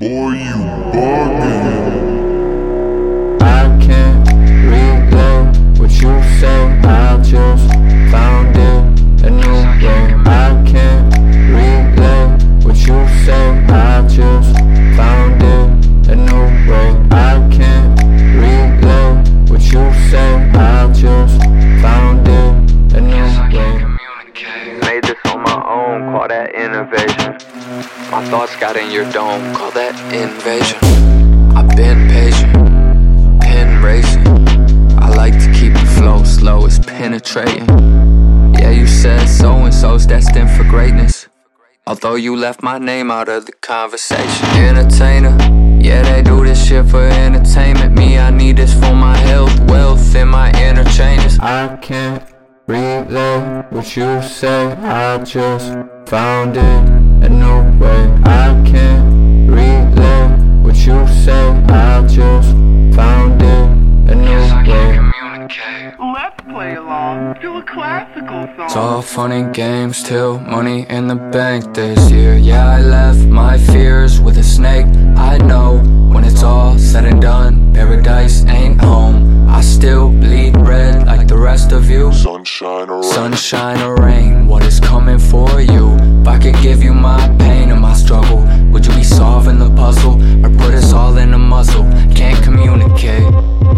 Boy, you bugging. Innovation. My thoughts got in your dome, call that invasion. I've been patient, pen racing. I like to keep the flow slow, it's penetrating. Yeah, you said so and so's destined for greatness. Although you left my name out of the conversation. Entertainer, yeah, they do this shit for entertainment. Me, I need this for my health, wealth, and my interchanges. I can't relay what you say. I just found it and no way. I can't relay what you say. I just found it a new way. Let's play along to a classical song. It's all fun and games till money in the bank this year. Yeah, I left my fears with a snake. I know when it's all said and done, paradise ain't home. I still bleed red like the rest of you. Sunshine or rain. Sunshine or rain, what is coming for puzzle or put us all in a muzzle? Can't communicate.